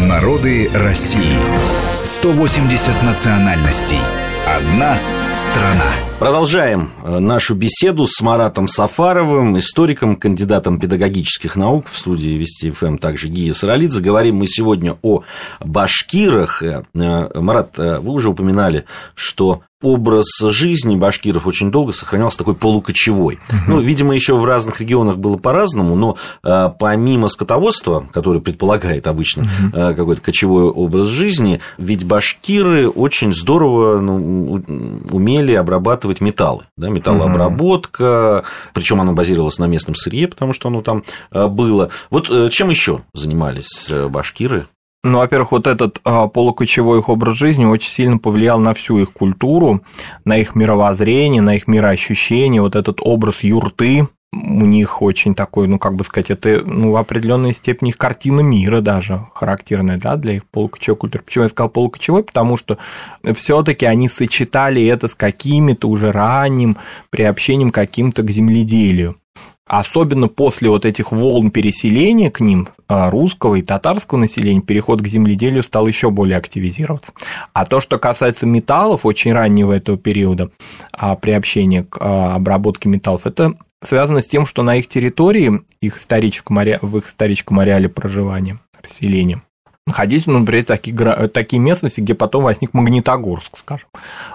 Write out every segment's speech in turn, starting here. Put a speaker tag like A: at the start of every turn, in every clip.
A: Народы России. 180 национальностей. Одна страна.
B: Продолжаем э, нашу беседу с Маратом Сафаровым, историком, кандидатом педагогических наук в студии Вести ФМ, также Гия Саралидзе. Говорим мы сегодня о башкирах. Э, э, Марат, вы уже упоминали, что образ жизни башкиров очень долго сохранялся такой полукочевой. Угу. Ну, видимо, еще в разных регионах было по-разному, но а, помимо скотоводства, которое предполагает обычно угу. какой-то кочевой образ жизни, ведь башкиры очень здорово ну, умели обрабатывать металлы. Да, металлообработка, угу. причем оно базировалось на местном сырье, потому что оно там а, было. Вот э, чем еще занимались э, башкиры?
C: Ну, во-первых, вот этот а, полукочевой их образ жизни очень сильно повлиял на всю их культуру, на их мировоззрение, на их мироощущение, вот этот образ юрты, у них очень такой, ну, как бы сказать, это ну, в определенной степени их картина мира даже характерная да, для их полукочевой культуры. Почему я сказал полукочевой? Потому что все таки они сочетали это с какими-то уже ранним приобщением каким-то к земледелию. Особенно после вот этих волн переселения к ним а, русского и татарского населения, переход к земледелию стал еще более активизироваться. А то, что касается металлов очень раннего этого периода а, приобщения к а, обработке металлов, это связано с тем, что на их территории, их историческом, в их историческом ареале проживания, расселения, ну, например, такие, такие местности, где потом возник Магнитогорск, скажем.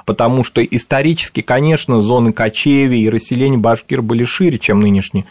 C: Потому что исторически, конечно, зоны кочевий и расселения башкир были шире, чем нынешние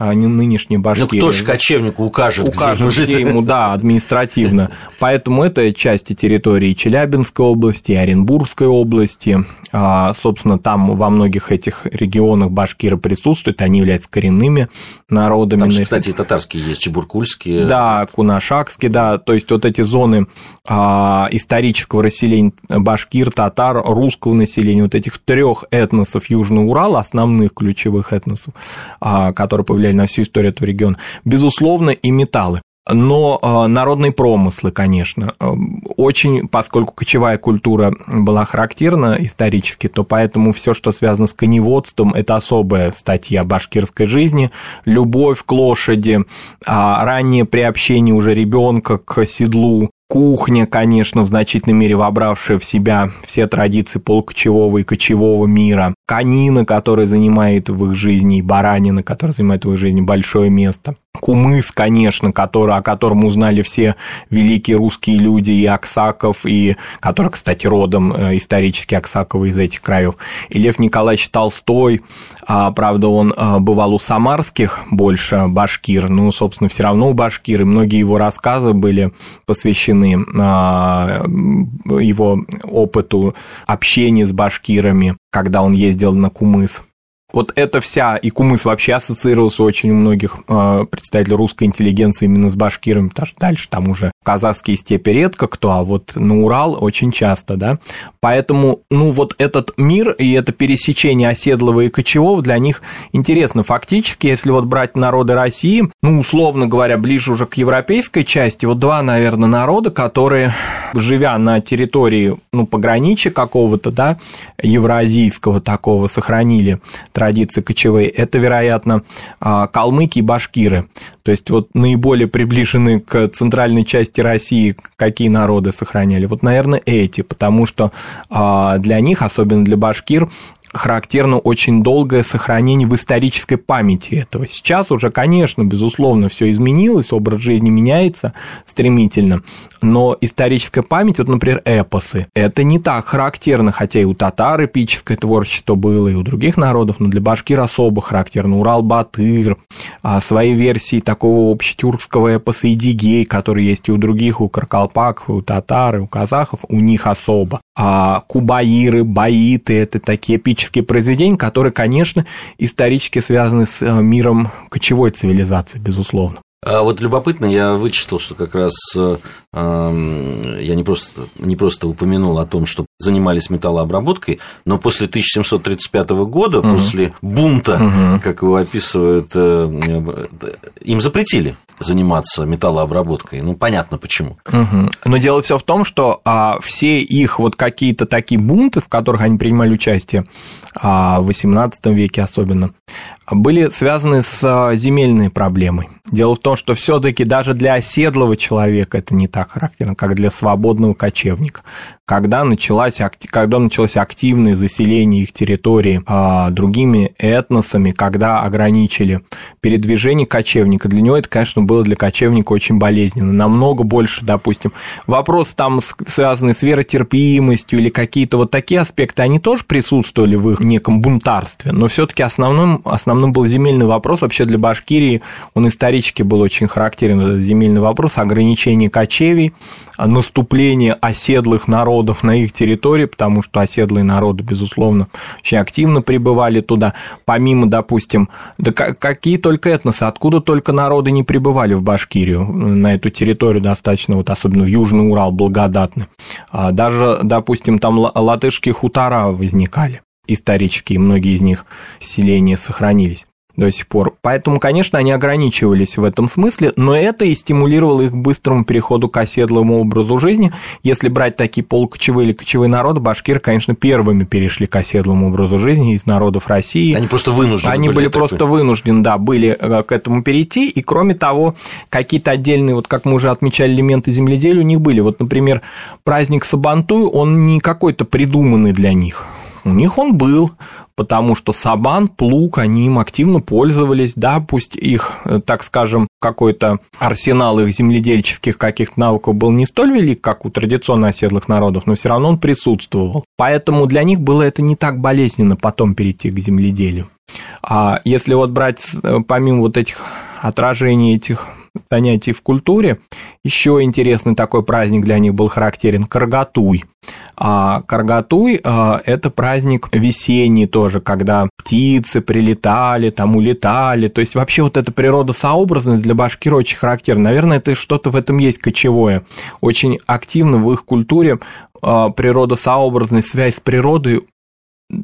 C: а не нынешние башкиры.
B: Ну, кто же кочевнику укажет,
C: укажет где, где ему, да, административно. Поэтому это части территории Челябинской области, Оренбургской области. А, собственно, там во многих этих регионах башкиры присутствуют, они являются коренными народами. Там
B: же, кстати, татарские есть, чебуркульские.
C: Да, кунашакские, да, то есть вот эти зоны а, исторического расселения башкир, татар, русского населения, вот этих трех этносов Южного Урала, основных ключевых этносов, которые повлияли повлияли на всю историю этого региона. Безусловно, и металлы. Но э, народные промыслы, конечно, э, очень, поскольку кочевая культура была характерна исторически, то поэтому все, что связано с коневодством, это особая статья башкирской жизни, любовь к лошади, а раннее приобщение уже ребенка к седлу, Кухня, конечно, в значительной мере вобравшая в себя все традиции полукочевого и кочевого мира. Конина, которая занимает в их жизни, и баранина, которая занимает в их жизни большое место. Кумыс, конечно, который, о котором узнали все великие русские люди, и Аксаков, и который, кстати, родом э, исторически Аксаковы из этих краев, и Лев Николаевич Толстой, а, правда, он а, бывал у самарских больше башкир, ну, собственно, все равно у башкир, и многие его рассказы были посвящены а, его опыту общения с башкирами, когда он ездил на Кумыс вот эта вся, и Кумыс вообще ассоциировался очень у многих э, представителей русской интеллигенции именно с башкирами, потому что дальше там уже казахские степи редко кто, а вот на Урал очень часто, да. Поэтому, ну, вот этот мир и это пересечение оседлого и кочевого для них интересно. Фактически, если вот брать народы России, ну, условно говоря, ближе уже к европейской части, вот два, наверное, народа, которые, живя на территории, ну, пограничья какого-то, да, евразийского такого, сохранили традиции кочевые, это, вероятно, а, калмыки и башкиры. То есть вот наиболее приближены к центральной части России, какие народы сохраняли. Вот, наверное, эти, потому что а, для них, особенно для башкир, характерно очень долгое сохранение в исторической памяти этого. Сейчас уже, конечно, безусловно, все изменилось, образ жизни меняется стремительно, но историческая память, вот, например, эпосы, это не так характерно, хотя и у татар эпическое творчество было, и у других народов, но для башкир особо характерно. Урал-Батыр, а, свои версии такого общетюркского эпоса Идигей, который есть и у других, у каркалпаков, и у татар, и у казахов, у них особо. А кубаиры, баиты – это такие эпические произведения, которые, конечно, исторически связаны с э, миром кочевой цивилизации, безусловно.
B: А вот любопытно, я вычислил, что как раз э, я не просто, не просто упомянул о том, что занимались металлообработкой, но после 1735 года, угу. после бунта, угу. как его описывают, э, им запретили заниматься металлообработкой. Ну, понятно почему.
C: Угу. Но дело все в том, что а, все их вот какие-то такие бунты, в которых они принимали участие, а, в XVIII веке особенно, были связаны с а, земельной проблемой. Дело в том, что все-таки даже для оседлого человека это не так характерно, как для свободного кочевника. Когда началось, когда началось активное заселение их территории а, другими этносами, когда ограничили передвижение кочевника, для него это, конечно, было для кочевника очень болезненно. Намного больше, допустим, вопрос там связанный с веротерпимостью или какие-то вот такие аспекты, они тоже присутствовали в их неком бунтарстве, но все-таки основным, основным был земельный вопрос. Вообще для Башкирии он исторически был очень характерен, этот земельный вопрос, ограничение кочевий, наступление оседлых народов на их территории, потому что оседлые народы, безусловно, очень активно прибывали туда. Помимо, допустим, да какие только этносы, откуда только народы не прибывали в Башкирию, на эту территорию достаточно, вот особенно в Южный Урал благодатны. А даже, допустим, там латышские хутора возникали исторические, многие из них селения сохранились до сих пор. Поэтому, конечно, они ограничивались в этом смысле, но это и стимулировало их к быстрому переходу к оседлому образу жизни. Если брать такие полукочевые или кочевые народы, башкиры, конечно, первыми перешли к оседлому образу жизни из народов России.
B: Они просто вынуждены
C: Они были, были просто вынуждены, да, были э, к этому перейти, и кроме того, какие-то отдельные, вот как мы уже отмечали, элементы земледелия у них были. Вот, например, праздник Сабантуй, он не какой-то придуманный для них. У них он был, потому что сабан, плуг, они им активно пользовались, да, пусть их, э, так скажем, какой-то арсенал их земледельческих каких-то навыков был не столь велик, как у традиционно оседлых народов, но все равно он присутствовал. Поэтому для них было это не так болезненно потом перейти к земледелию. А если вот брать э, помимо вот этих отражений этих занятий в культуре. Еще интересный такой праздник для них был характерен – Каргатуй. А Каргатуй – это праздник весенний тоже, когда птицы прилетали, там улетали. То есть вообще вот эта природосообразность для башкир очень характерна. Наверное, это что-то в этом есть кочевое. Очень активно в их культуре а, природосообразность, связь с природой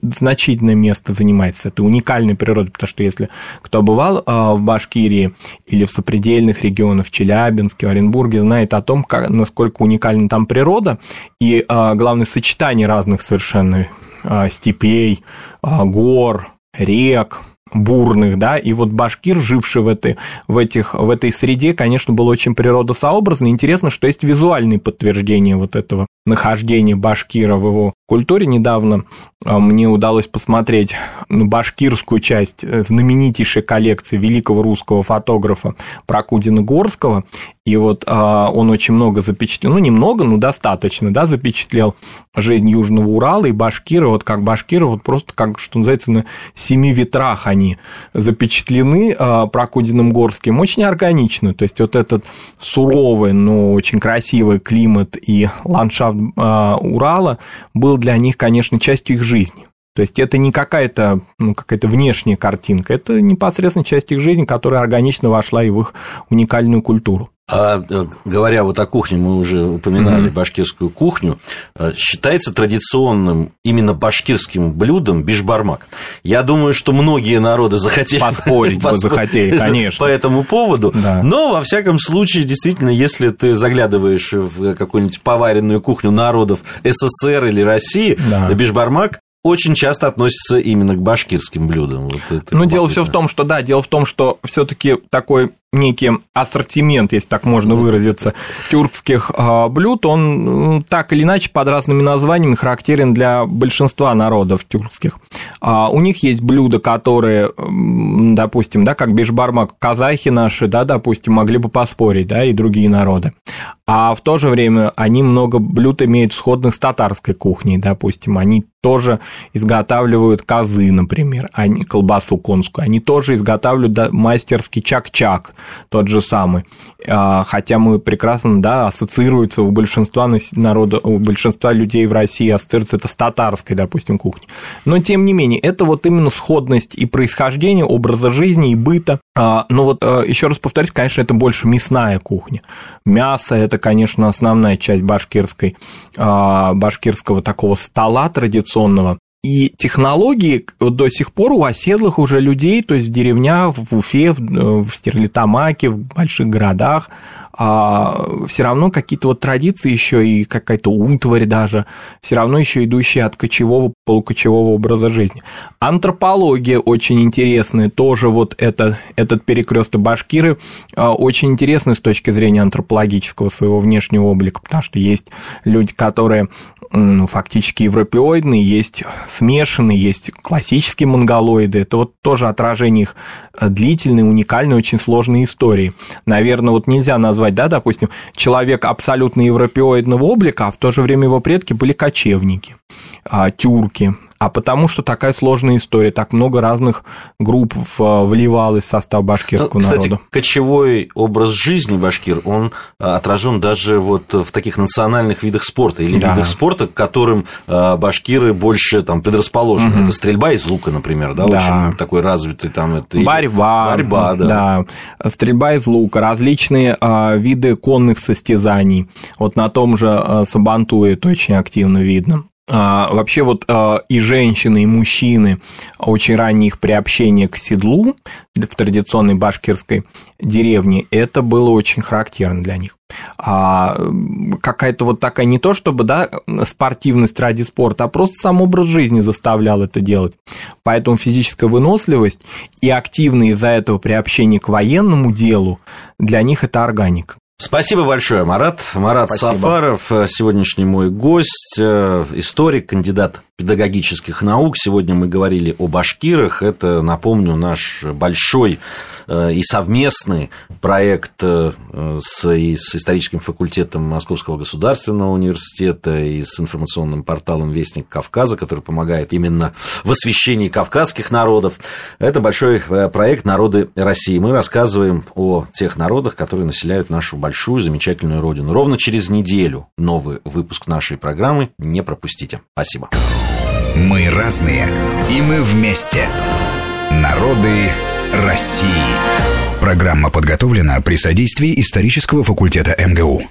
C: значительное место занимает с этой уникальной природой, потому что если кто бывал а, в Башкирии или в сопредельных регионах, в Челябинске, в Оренбурге, знает о том, как, насколько уникальна там природа, и а, главное сочетание разных совершенно а, степей, гор, рек, бурных, да, и вот башкир, живший в этой, в, этих, в этой среде, конечно, был очень природосообразный. Интересно, что есть визуальные подтверждения вот этого нахождения башкира в его культуре. Недавно а, мне удалось посмотреть башкирскую часть э, знаменитейшей коллекции великого русского фотографа Прокудина Горского, и вот а, он очень много запечатлел, ну, немного, но достаточно, да, запечатлел жизнь Южного Урала и башкиры, вот как башкиры, вот просто, как, что называется, на семи ветрах они запечатлены а, Прокудиным Горским, очень органично, то есть вот этот суровый, но очень красивый климат и ландшафт Урала был для них, конечно, частью их жизни. То есть это не какая-то ну, какая-то внешняя картинка, это непосредственно часть их жизни, которая органично вошла и в их уникальную культуру.
B: А э, говоря вот о кухне, мы уже упоминали mm-hmm. башкирскую кухню, э, считается традиционным именно башкирским блюдом бишбармак. Я думаю, что многие народы захотели
C: поспорить, поспорить захотели, конечно,
B: по этому поводу. Да. Но во всяком случае, действительно, если ты заглядываешь в какую-нибудь поваренную кухню народов СССР или России, да. бишбармак очень часто относится именно к башкирским блюдам. Вот
C: это ну, дело все в том, что да, дело в том, что все-таки такой некий ассортимент, если так можно выразиться, тюркских а, блюд, он так или иначе под разными названиями характерен для большинства народов тюркских. А, у них есть блюда, которые, допустим, да, как бешбармак, казахи наши, да, допустим, могли бы поспорить, да, и другие народы. А в то же время они много блюд имеют сходных с татарской кухней, допустим, они тоже изготавливают козы, например, они, колбасу конскую, они тоже изготавливают мастерский чак-чак, тот же самый. А, хотя мы прекрасно, да, ассоциируется у большинства народа, у большинства людей в России ассоциируется это с татарской, допустим, кухней. Но, тем не менее, это вот именно сходность и происхождения, образа жизни и быта. А, но вот а, еще раз повторюсь, конечно, это больше мясная кухня. Мясо – это, конечно, основная часть башкирской, башкирского такого стола традиционного. И технологии до сих пор у оседлых уже людей, то есть в деревнях, в Уфе, в Стерлитамаке, в больших городах, а, все равно какие-то вот традиции еще и какая-то утварь даже, все равно еще идущие от кочевого, полукочевого образа жизни. Антропология очень интересная, тоже вот это, этот перекресток башкиры а, очень интересный с точки зрения антропологического своего внешнего облика, потому что есть люди, которые ну, фактически европеоидные, есть смешанные, есть классические монголоиды. Это вот тоже отражение их длительной, уникальной, очень сложной истории. Наверное, вот нельзя назвать, да, допустим, человек абсолютно европеоидного облика, а в то же время его предки были кочевники, а, тюрки, а потому что такая сложная история, так много разных групп вливалось в состав башкирского
B: ну, кстати,
C: народа.
B: кочевой образ жизни башкир, он а, отражен даже вот в таких национальных видах спорта или да. видах спорта, к которым а, башкиры больше там предрасположены. Угу. Это стрельба из лука, например, да, да. очень такой развитый там. Это...
C: Борьба.
B: Борьба,
C: да. да. Стрельба из лука, различные а, виды конных состязаний. Вот на том же Сабантуе это очень активно видно. А, вообще вот а, и женщины, и мужчины очень ранее их приобщение к седлу в традиционной башкирской деревне, это было очень характерно для них. А какая-то вот такая не то чтобы да, спортивность ради спорта, а просто сам образ жизни заставлял это делать. Поэтому физическая выносливость и активное из-за этого приобщение к военному делу для них это органика.
B: Спасибо большое, Марат. Марат Спасибо. Сафаров, э, сегодняшний мой гость, э, историк, кандидат педагогических наук. Сегодня мы говорили о башкирах. Это, напомню, наш большой э, и совместный проект э, с, и с историческим факультетом Московского государственного университета и с информационным порталом «Вестник Кавказа», который помогает именно в освещении кавказских народов. Это большой э, проект «Народы России». Мы рассказываем о тех народах, которые населяют нашу большую, замечательную родину. Ровно через неделю новый выпуск нашей программы. Не пропустите. Спасибо.
A: Мы разные, и мы вместе. Народы России. Программа подготовлена при содействии исторического факультета МГУ.